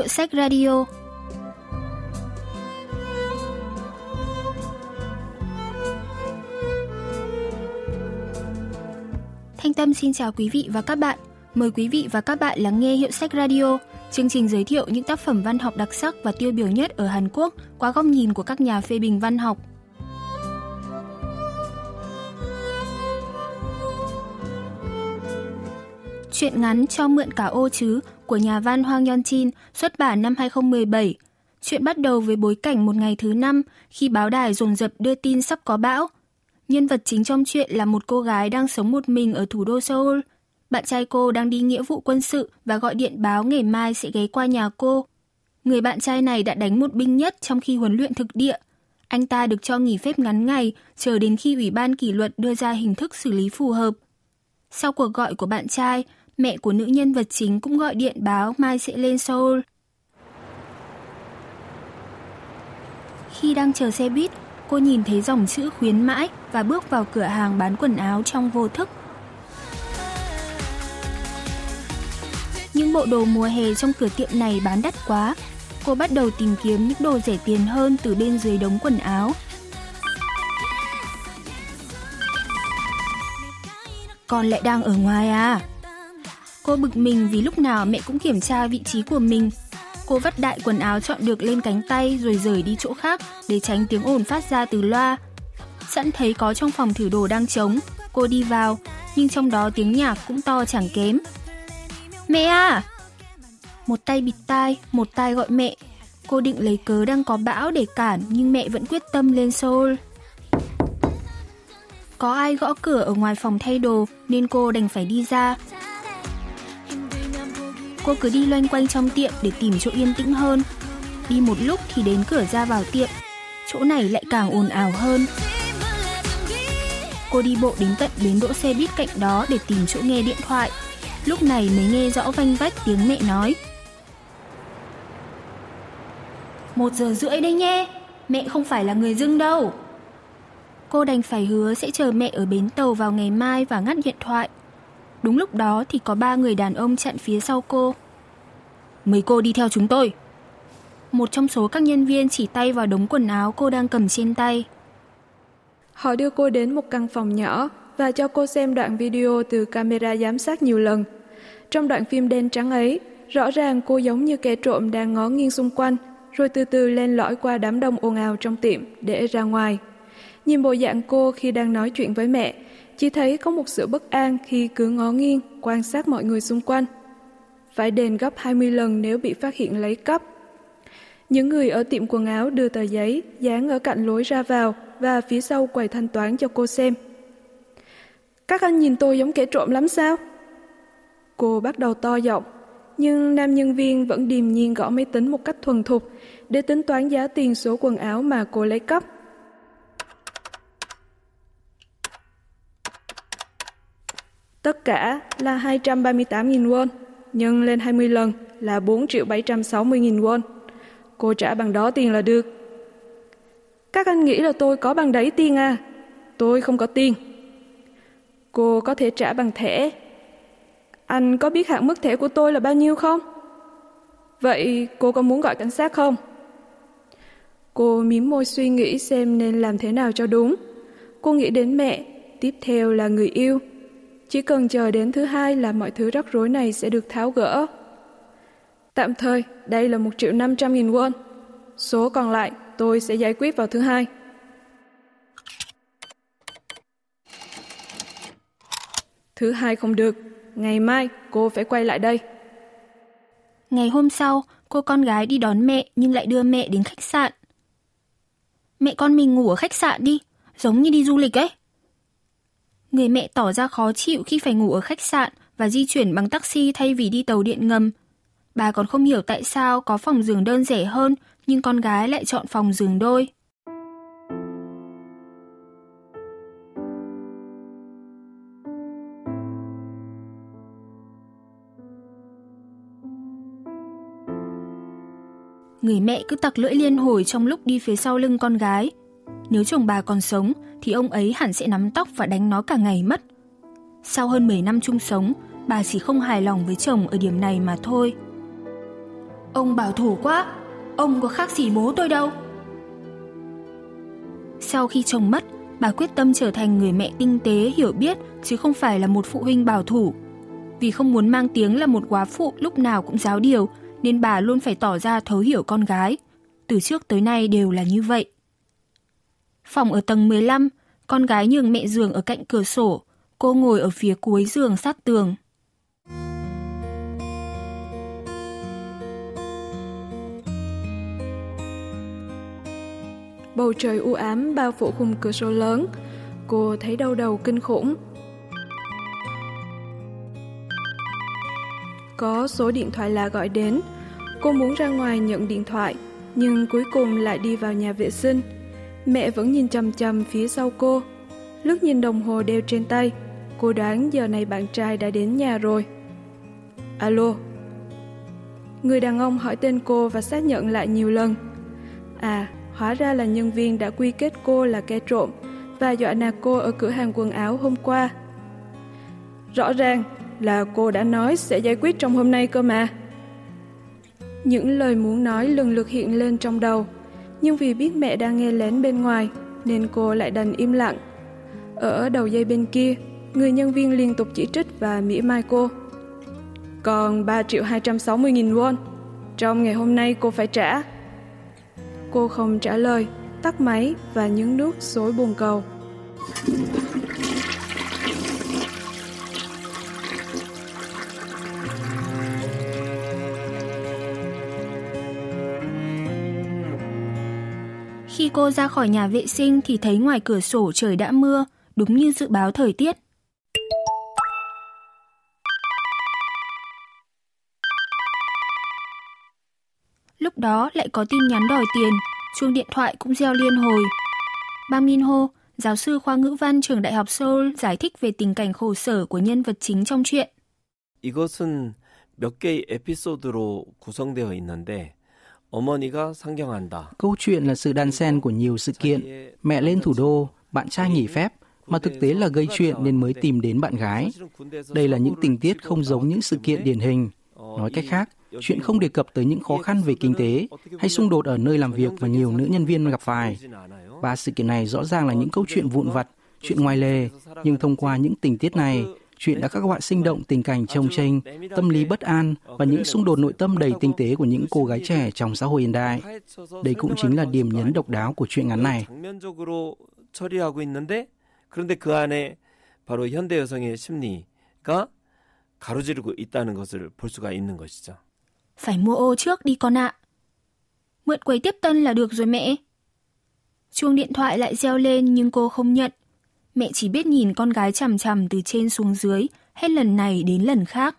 Hiệu sách radio Thanh Tâm xin chào quý vị và các bạn. Mời quý vị và các bạn lắng nghe Hiệu sách Radio, chương trình giới thiệu những tác phẩm văn học đặc sắc và tiêu biểu nhất ở Hàn Quốc qua góc nhìn của các nhà phê bình văn học. Chuyện ngắn Cho mượn cả ô chứ của nhà văn Hoàng Yon Chin xuất bản năm 2017. Chuyện bắt đầu với bối cảnh một ngày thứ năm khi báo đài dồn dập đưa tin sắp có bão. Nhân vật chính trong chuyện là một cô gái đang sống một mình ở thủ đô Seoul. Bạn trai cô đang đi nghĩa vụ quân sự và gọi điện báo ngày mai sẽ ghé qua nhà cô. Người bạn trai này đã đánh một binh nhất trong khi huấn luyện thực địa. Anh ta được cho nghỉ phép ngắn ngày, chờ đến khi Ủy ban kỷ luật đưa ra hình thức xử lý phù hợp. Sau cuộc gọi của bạn trai, mẹ của nữ nhân vật chính cũng gọi điện báo mai sẽ lên Seoul. Khi đang chờ xe buýt, cô nhìn thấy dòng chữ khuyến mãi và bước vào cửa hàng bán quần áo trong vô thức. Những bộ đồ mùa hè trong cửa tiệm này bán đắt quá. Cô bắt đầu tìm kiếm những đồ rẻ tiền hơn từ bên dưới đống quần áo. Con lại đang ở ngoài à? Cô bực mình vì lúc nào mẹ cũng kiểm tra vị trí của mình. Cô vắt đại quần áo chọn được lên cánh tay rồi rời đi chỗ khác để tránh tiếng ồn phát ra từ loa. Sẵn thấy có trong phòng thử đồ đang trống, cô đi vào, nhưng trong đó tiếng nhạc cũng to chẳng kém. Mẹ à! Một tay bịt tai, một tay gọi mẹ. Cô định lấy cớ đang có bão để cản nhưng mẹ vẫn quyết tâm lên Seoul. Có ai gõ cửa ở ngoài phòng thay đồ nên cô đành phải đi ra. Cô cứ đi loanh quanh trong tiệm để tìm chỗ yên tĩnh hơn. Đi một lúc thì đến cửa ra vào tiệm. Chỗ này lại càng ồn ào hơn. Cô đi bộ đến tận bến đỗ xe buýt cạnh đó để tìm chỗ nghe điện thoại. Lúc này mới nghe rõ vanh vách tiếng mẹ nói. Một giờ rưỡi đấy nhé, mẹ không phải là người dưng đâu. Cô đành phải hứa sẽ chờ mẹ ở bến tàu vào ngày mai và ngắt điện thoại. Đúng lúc đó thì có ba người đàn ông chặn phía sau cô. Mời cô đi theo chúng tôi. Một trong số các nhân viên chỉ tay vào đống quần áo cô đang cầm trên tay. Họ đưa cô đến một căn phòng nhỏ và cho cô xem đoạn video từ camera giám sát nhiều lần. Trong đoạn phim đen trắng ấy, rõ ràng cô giống như kẻ trộm đang ngó nghiêng xung quanh, rồi từ từ len lỏi qua đám đông ồn ào trong tiệm để ra ngoài. Nhìn bộ dạng cô khi đang nói chuyện với mẹ, chỉ thấy có một sự bất an khi cứ ngó nghiêng, quan sát mọi người xung quanh. Phải đền gấp 20 lần nếu bị phát hiện lấy cắp. Những người ở tiệm quần áo đưa tờ giấy dán ở cạnh lối ra vào và phía sau quầy thanh toán cho cô xem. Các anh nhìn tôi giống kẻ trộm lắm sao? Cô bắt đầu to giọng, nhưng nam nhân viên vẫn điềm nhiên gõ máy tính một cách thuần thục để tính toán giá tiền số quần áo mà cô lấy cắp. Tất cả là 238.000 won, nhân lên 20 lần là 4 triệu 760.000 won. Cô trả bằng đó tiền là được. Các anh nghĩ là tôi có bằng đấy tiền à? Tôi không có tiền. Cô có thể trả bằng thẻ. Anh có biết hạn mức thẻ của tôi là bao nhiêu không? Vậy cô có muốn gọi cảnh sát không? Cô mím môi suy nghĩ xem nên làm thế nào cho đúng. Cô nghĩ đến mẹ, tiếp theo là người yêu. Chỉ cần chờ đến thứ hai là mọi thứ rắc rối này sẽ được tháo gỡ. Tạm thời, đây là một triệu năm trăm nghìn won. Số còn lại tôi sẽ giải quyết vào thứ hai. Thứ hai không được, ngày mai cô phải quay lại đây. Ngày hôm sau, cô con gái đi đón mẹ nhưng lại đưa mẹ đến khách sạn. Mẹ con mình ngủ ở khách sạn đi, giống như đi du lịch ấy. Người mẹ tỏ ra khó chịu khi phải ngủ ở khách sạn và di chuyển bằng taxi thay vì đi tàu điện ngầm. Bà còn không hiểu tại sao có phòng giường đơn rẻ hơn, nhưng con gái lại chọn phòng giường đôi. Người mẹ cứ tặc lưỡi liên hồi trong lúc đi phía sau lưng con gái. Nếu chồng bà còn sống thì ông ấy hẳn sẽ nắm tóc và đánh nó cả ngày mất. Sau hơn 10 năm chung sống, bà chỉ không hài lòng với chồng ở điểm này mà thôi. Ông bảo thủ quá, ông có khác gì bố tôi đâu. Sau khi chồng mất, bà quyết tâm trở thành người mẹ tinh tế hiểu biết chứ không phải là một phụ huynh bảo thủ. Vì không muốn mang tiếng là một quá phụ lúc nào cũng giáo điều, nên bà luôn phải tỏ ra thấu hiểu con gái. Từ trước tới nay đều là như vậy. Phòng ở tầng 15, con gái nhường mẹ giường ở cạnh cửa sổ, cô ngồi ở phía cuối giường sát tường. Bầu trời u ám bao phủ khung cửa sổ lớn. Cô thấy đau đầu kinh khủng. Có số điện thoại lạ gọi đến. Cô muốn ra ngoài nhận điện thoại, nhưng cuối cùng lại đi vào nhà vệ sinh. Mẹ vẫn nhìn chầm chầm phía sau cô. Lúc nhìn đồng hồ đeo trên tay, cô đoán giờ này bạn trai đã đến nhà rồi. Alo. Người đàn ông hỏi tên cô và xác nhận lại nhiều lần. À, Hóa ra là nhân viên đã quy kết cô là kẻ trộm và dọa nạt cô ở cửa hàng quần áo hôm qua. Rõ ràng là cô đã nói sẽ giải quyết trong hôm nay cơ mà. Những lời muốn nói lần lượt hiện lên trong đầu, nhưng vì biết mẹ đang nghe lén bên ngoài nên cô lại đành im lặng. Ở đầu dây bên kia, người nhân viên liên tục chỉ trích và mỉa mai cô. Còn 3 triệu 260 nghìn won, trong ngày hôm nay cô phải trả. Cô không trả lời, tắt máy và nhấn nút xối bồn cầu. Khi cô ra khỏi nhà vệ sinh thì thấy ngoài cửa sổ trời đã mưa, đúng như dự báo thời tiết. Lúc đó lại có tin nhắn đòi tiền, chuông điện thoại cũng reo liên hồi. Bang Min Ho, giáo sư khoa ngữ văn trường Đại học Seoul giải thích về tình cảnh khổ sở của nhân vật chính trong chuyện. 이것은 몇 개의 에피소드로 구성되어 있는데 어머니가 상경한다. Câu chuyện là sự đan xen của nhiều sự kiện. Mẹ lên thủ đô, bạn trai nghỉ phép, mà thực tế là gây chuyện nên mới tìm đến bạn gái. Đây là những tình tiết không giống những sự kiện điển hình. Nói cách khác, chuyện không đề cập tới những khó khăn về kinh tế hay xung đột ở nơi làm việc mà nhiều nữ nhân viên gặp phải. Ba sự kiện này rõ ràng là những câu chuyện vụn vặt, chuyện ngoài lề, nhưng thông qua những tình tiết này, chuyện đã các bạn sinh động tình cảnh trông tranh, tâm lý bất an và những xung đột nội tâm đầy tinh tế của những cô gái trẻ trong xã hội hiện đại. Đây cũng chính là điểm nhấn độc đáo của chuyện ngắn này. 그런데 그 안에 바로 현대 여성의 심리가 가로지르고 있다는 것을 볼 수가 있는 것이죠. Phải mua ô trước đi con ạ. Mượn quầy tiếp tân là được rồi mẹ. Chuông điện thoại lại reo lên nhưng cô không nhận. Mẹ chỉ biết nhìn con gái chằm chằm từ trên xuống dưới, hết lần này đến lần khác.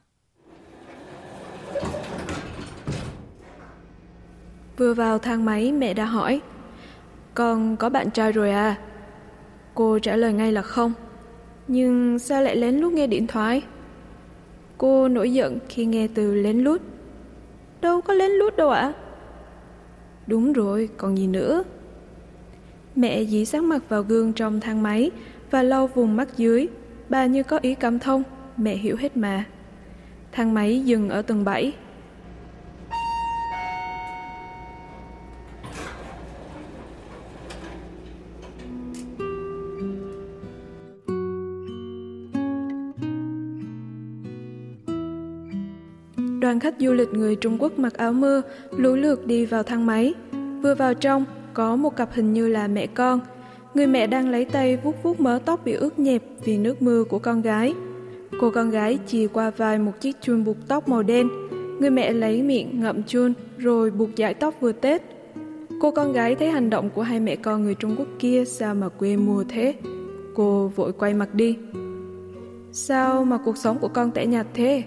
Vừa vào thang máy mẹ đã hỏi Con có bạn trai rồi à? Cô trả lời ngay là không Nhưng sao lại lén lút nghe điện thoại? Cô nổi giận khi nghe từ lén lút Đâu có lén lút đâu ạ à? Đúng rồi, còn gì nữa Mẹ dí sát mặt vào gương trong thang máy và lau vùng mắt dưới Bà như có ý cảm thông Mẹ hiểu hết mà Thang máy dừng ở tầng 7 Đoàn khách du lịch người Trung Quốc mặc áo mưa, lũ lượt đi vào thang máy. Vừa vào trong, có một cặp hình như là mẹ con. Người mẹ đang lấy tay vuốt vuốt mớ tóc bị ướt nhẹp vì nước mưa của con gái. Cô con gái chì qua vai một chiếc chun buộc tóc màu đen. Người mẹ lấy miệng ngậm chun rồi buộc dải tóc vừa Tết. Cô con gái thấy hành động của hai mẹ con người Trung Quốc kia sao mà quê mùa thế. Cô vội quay mặt đi. Sao mà cuộc sống của con tẻ nhạt thế?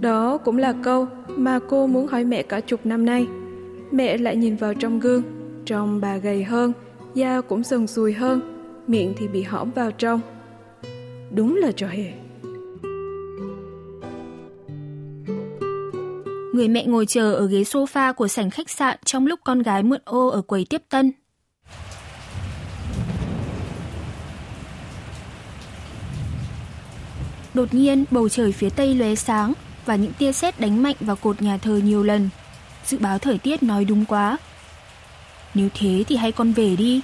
Đó cũng là câu mà cô muốn hỏi mẹ cả chục năm nay. Mẹ lại nhìn vào trong gương, trông bà gầy hơn, da cũng sần sùi hơn, miệng thì bị hõm vào trong. Đúng là trò hề. Người mẹ ngồi chờ ở ghế sofa của sảnh khách sạn trong lúc con gái mượn ô ở quầy tiếp tân. Đột nhiên, bầu trời phía tây lóe sáng, và những tia sét đánh mạnh vào cột nhà thờ nhiều lần. Dự báo thời tiết nói đúng quá. Nếu thế thì hay con về đi.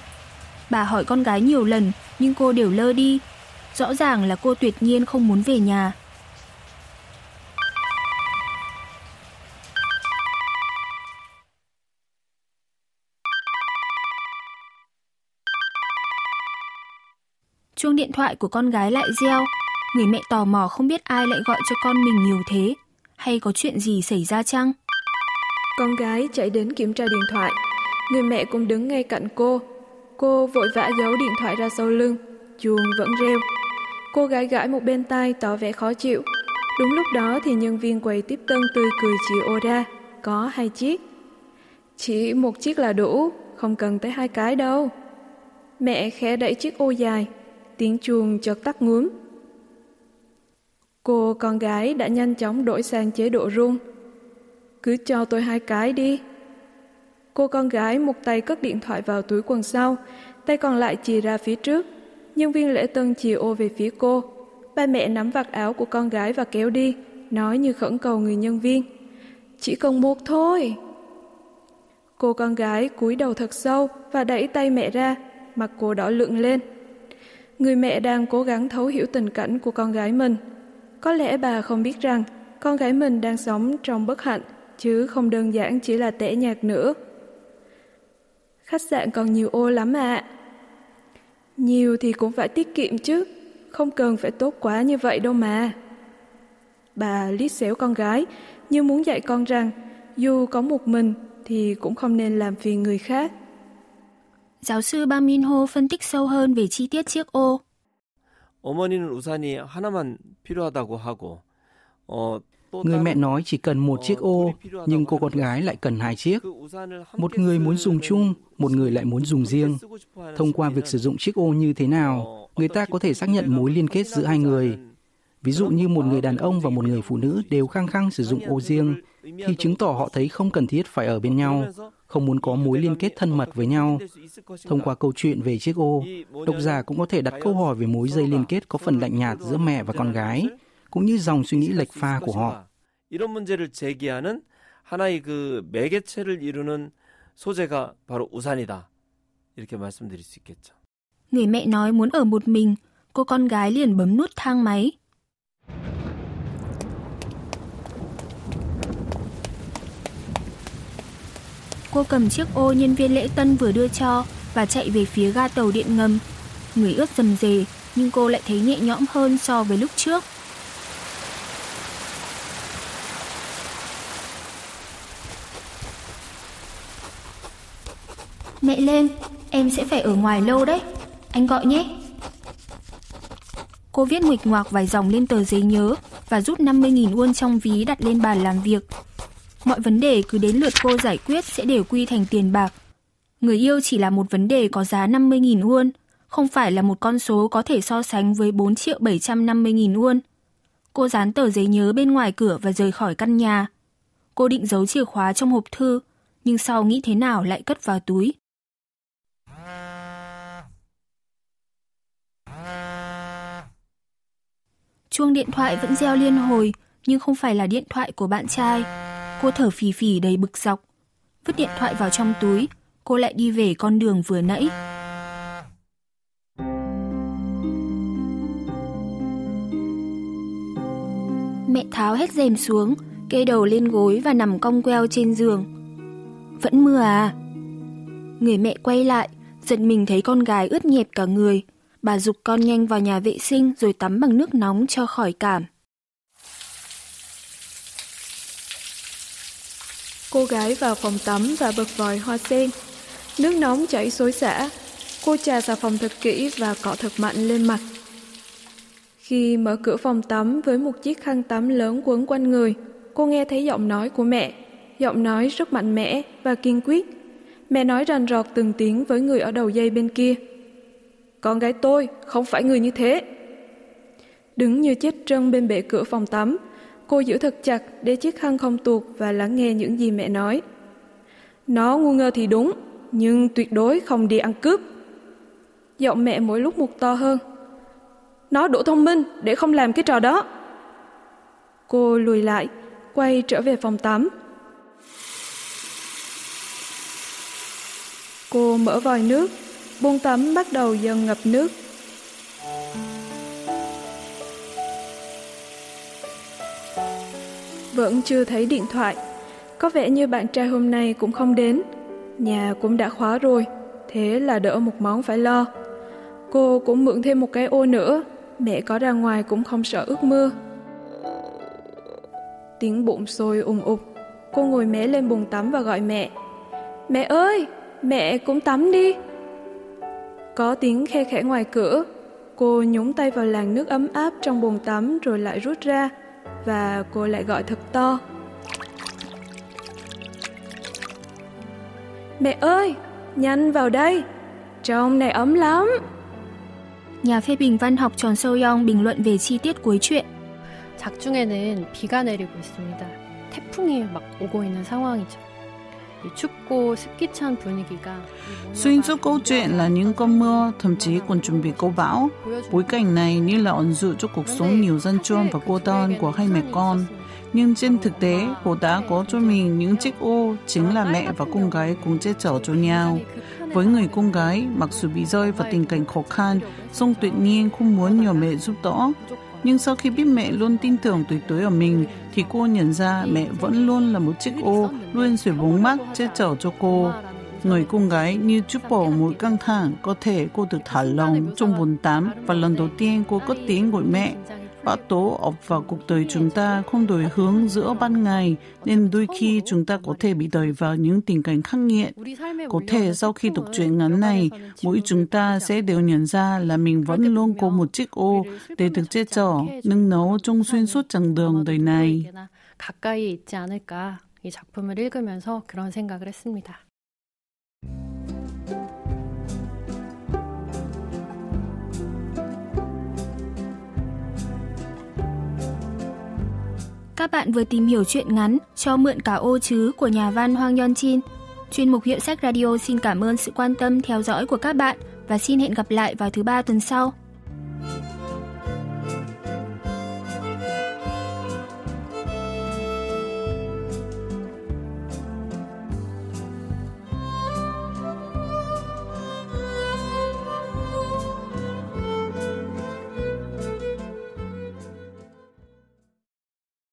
Bà hỏi con gái nhiều lần, nhưng cô đều lơ đi. Rõ ràng là cô tuyệt nhiên không muốn về nhà. Chuông điện thoại của con gái lại reo. Người mẹ tò mò không biết ai lại gọi cho con mình nhiều thế. Hay có chuyện gì xảy ra chăng? Con gái chạy đến kiểm tra điện thoại. Người mẹ cũng đứng ngay cạnh cô. Cô vội vã giấu điện thoại ra sau lưng. Chuông vẫn reo. Cô gái gãi một bên tai tỏ vẻ khó chịu. Đúng lúc đó thì nhân viên quầy tiếp tân tươi cười chỉ ô ra. Có hai chiếc. Chỉ một chiếc là đủ, không cần tới hai cái đâu. Mẹ khẽ đẩy chiếc ô dài, tiếng chuông chợt tắt ngúm. Cô con gái đã nhanh chóng đổi sang chế độ rung. Cứ cho tôi hai cái đi. Cô con gái một tay cất điện thoại vào túi quần sau, tay còn lại chì ra phía trước. Nhân viên lễ tân chì ô về phía cô. Ba mẹ nắm vạt áo của con gái và kéo đi, nói như khẩn cầu người nhân viên. Chỉ cần một thôi. Cô con gái cúi đầu thật sâu và đẩy tay mẹ ra, mặt cô đỏ lựng lên. Người mẹ đang cố gắng thấu hiểu tình cảnh của con gái mình. Có lẽ bà không biết rằng con gái mình đang sống trong bất hạnh, chứ không đơn giản chỉ là tẻ nhạt nữa Khách sạn còn nhiều ô lắm ạ. À. Nhiều thì cũng phải tiết kiệm chứ, không cần phải tốt quá như vậy đâu mà. Bà liếc xéo con gái, như muốn dạy con rằng dù có một mình thì cũng không nên làm phiền người khác. Giáo sư Ba Min Ho phân tích sâu hơn về chi tiết chiếc ô. 어머니는 우산이 하나만 필요하다고 하고 어, Người mẹ nói chỉ cần một chiếc ô, nhưng cô con gái lại cần hai chiếc. Một người muốn dùng chung, một người lại muốn dùng riêng. Thông qua việc sử dụng chiếc ô như thế nào, người ta có thể xác nhận mối liên kết giữa hai người. Ví dụ như một người đàn ông và một người phụ nữ đều khăng khăng sử dụng ô riêng, thì chứng tỏ họ thấy không cần thiết phải ở bên nhau, không muốn có mối liên kết thân mật với nhau. Thông qua câu chuyện về chiếc ô, độc giả cũng có thể đặt câu hỏi về mối dây liên kết có phần lạnh nhạt giữa mẹ và con gái, cũng như dòng suy nghĩ lệch pha của họ. 이런 문제를 제기하는 하나의 그 매개체를 이루는 소재가 바로 우산이다. 이렇게 말씀드릴 수 있겠죠. Người mẹ nói muốn ở một mình, cô con gái liền bấm nút thang máy. Cô cầm chiếc ô nhân viên lễ tân vừa đưa cho và chạy về phía ga tàu điện ngầm. Người ướt dầm dề, nhưng cô lại thấy nhẹ nhõm hơn so với lúc trước. Mẹ lên, em sẽ phải ở ngoài lâu đấy. Anh gọi nhé. Cô viết nguệch ngoạc vài dòng lên tờ giấy nhớ và rút 50.000 won trong ví đặt lên bàn làm việc. Mọi vấn đề cứ đến lượt cô giải quyết sẽ đều quy thành tiền bạc. Người yêu chỉ là một vấn đề có giá 50.000 won, không phải là một con số có thể so sánh với 4 triệu 750.000 won. Cô dán tờ giấy nhớ bên ngoài cửa và rời khỏi căn nhà. Cô định giấu chìa khóa trong hộp thư, nhưng sau nghĩ thế nào lại cất vào túi. Chuông điện thoại vẫn reo liên hồi, nhưng không phải là điện thoại của bạn trai. Cô thở phì phì đầy bực dọc. Vứt điện thoại vào trong túi, cô lại đi về con đường vừa nãy. Mẹ tháo hết rèm xuống, kê đầu lên gối và nằm cong queo trên giường. Vẫn mưa à? Người mẹ quay lại, giật mình thấy con gái ướt nhẹp cả người. Bà dục con nhanh vào nhà vệ sinh rồi tắm bằng nước nóng cho khỏi cảm. Cô gái vào phòng tắm và bật vòi hoa sen. Nước nóng chảy xối xả. Cô trà xà phòng thật kỹ và cọ thật mạnh lên mặt. Khi mở cửa phòng tắm với một chiếc khăn tắm lớn quấn quanh người, cô nghe thấy giọng nói của mẹ. Giọng nói rất mạnh mẽ và kiên quyết. Mẹ nói rành rọt từng tiếng với người ở đầu dây bên kia. Con gái tôi không phải người như thế. Đứng như chết trân bên bệ cửa phòng tắm, cô giữ thật chặt để chiếc khăn không tuột và lắng nghe những gì mẹ nói. Nó ngu ngơ thì đúng, nhưng tuyệt đối không đi ăn cướp. Giọng mẹ mỗi lúc một to hơn. Nó đủ thông minh để không làm cái trò đó. Cô lùi lại, quay trở về phòng tắm. Cô mở vòi nước, buông tắm bắt đầu dần ngập nước. Vẫn chưa thấy điện thoại. Có vẻ như bạn trai hôm nay cũng không đến. Nhà cũng đã khóa rồi, thế là đỡ một món phải lo. Cô cũng mượn thêm một cái ô nữa, mẹ có ra ngoài cũng không sợ ướt mưa. Tiếng bụng sôi ùng ục, cô ngồi mé lên bồn tắm và gọi mẹ. Mẹ ơi, mẹ cũng tắm đi. Có tiếng khe khẽ ngoài cửa, cô nhúng tay vào làn nước ấm áp trong bồn tắm rồi lại rút ra và cô lại gọi thật to. Mẹ ơi, nhanh vào đây, trong này ấm lắm. Nhà phê bình văn học Tròn Sâu Yong bình luận về chi tiết cuối truyện. 작중에는 비가 내리고 있습니다. 태풍이 막 오고 있는 상황이죠. 춥고 습기 찬 분위기가 Xuyên suốt câu chuyện là những cơn mưa, thậm chí còn chuẩn bị câu bão. Bối cảnh này như là ẩn dụ cho cuộc sống nhiều dân chuông và cô đơn của hai mẹ con. Nhưng trên thực tế, cô đã có cho mình những chiếc ô chính là mẹ và con gái cùng che chở cho nhau. Với người con gái, mặc dù bị rơi vào tình cảnh khó khăn, song tuyệt nhiên không muốn nhờ mẹ giúp đỡ. Nhưng sau khi biết mẹ luôn tin tưởng tuyệt đối ở mình, thì cô nhận ra mẹ vẫn luôn là một chiếc ô, luôn sưởi bóng mắt che chở cho cô. Người con gái như chút bỏ mọi căng thẳng, có thể cô được thả lỏng trong buồn tám và lần đầu tiên cô có tiếng gọi mẹ Bão tố ập vào cuộc đời chúng ta không đổi hướng giữa ban ngày, nên đôi khi chúng ta có thể bị đẩy vào những tình cảnh khắc nghiệt. Có thể sau khi đọc truyện ngắn này, mỗi chúng ta sẽ đều nhận ra là mình vẫn luôn có một chiếc ô để được che chở, nâng nấu trong xuyên suốt chặng đường đời này. 가까이 있지 않을까 이 작품을 읽으면서 그런 생각을 했습니다. Các bạn vừa tìm hiểu chuyện ngắn Cho mượn cả ô chứ của nhà văn Hoàng Yon Chin. Chuyên mục Hiệu sách Radio xin cảm ơn sự quan tâm theo dõi của các bạn và xin hẹn gặp lại vào thứ ba tuần sau.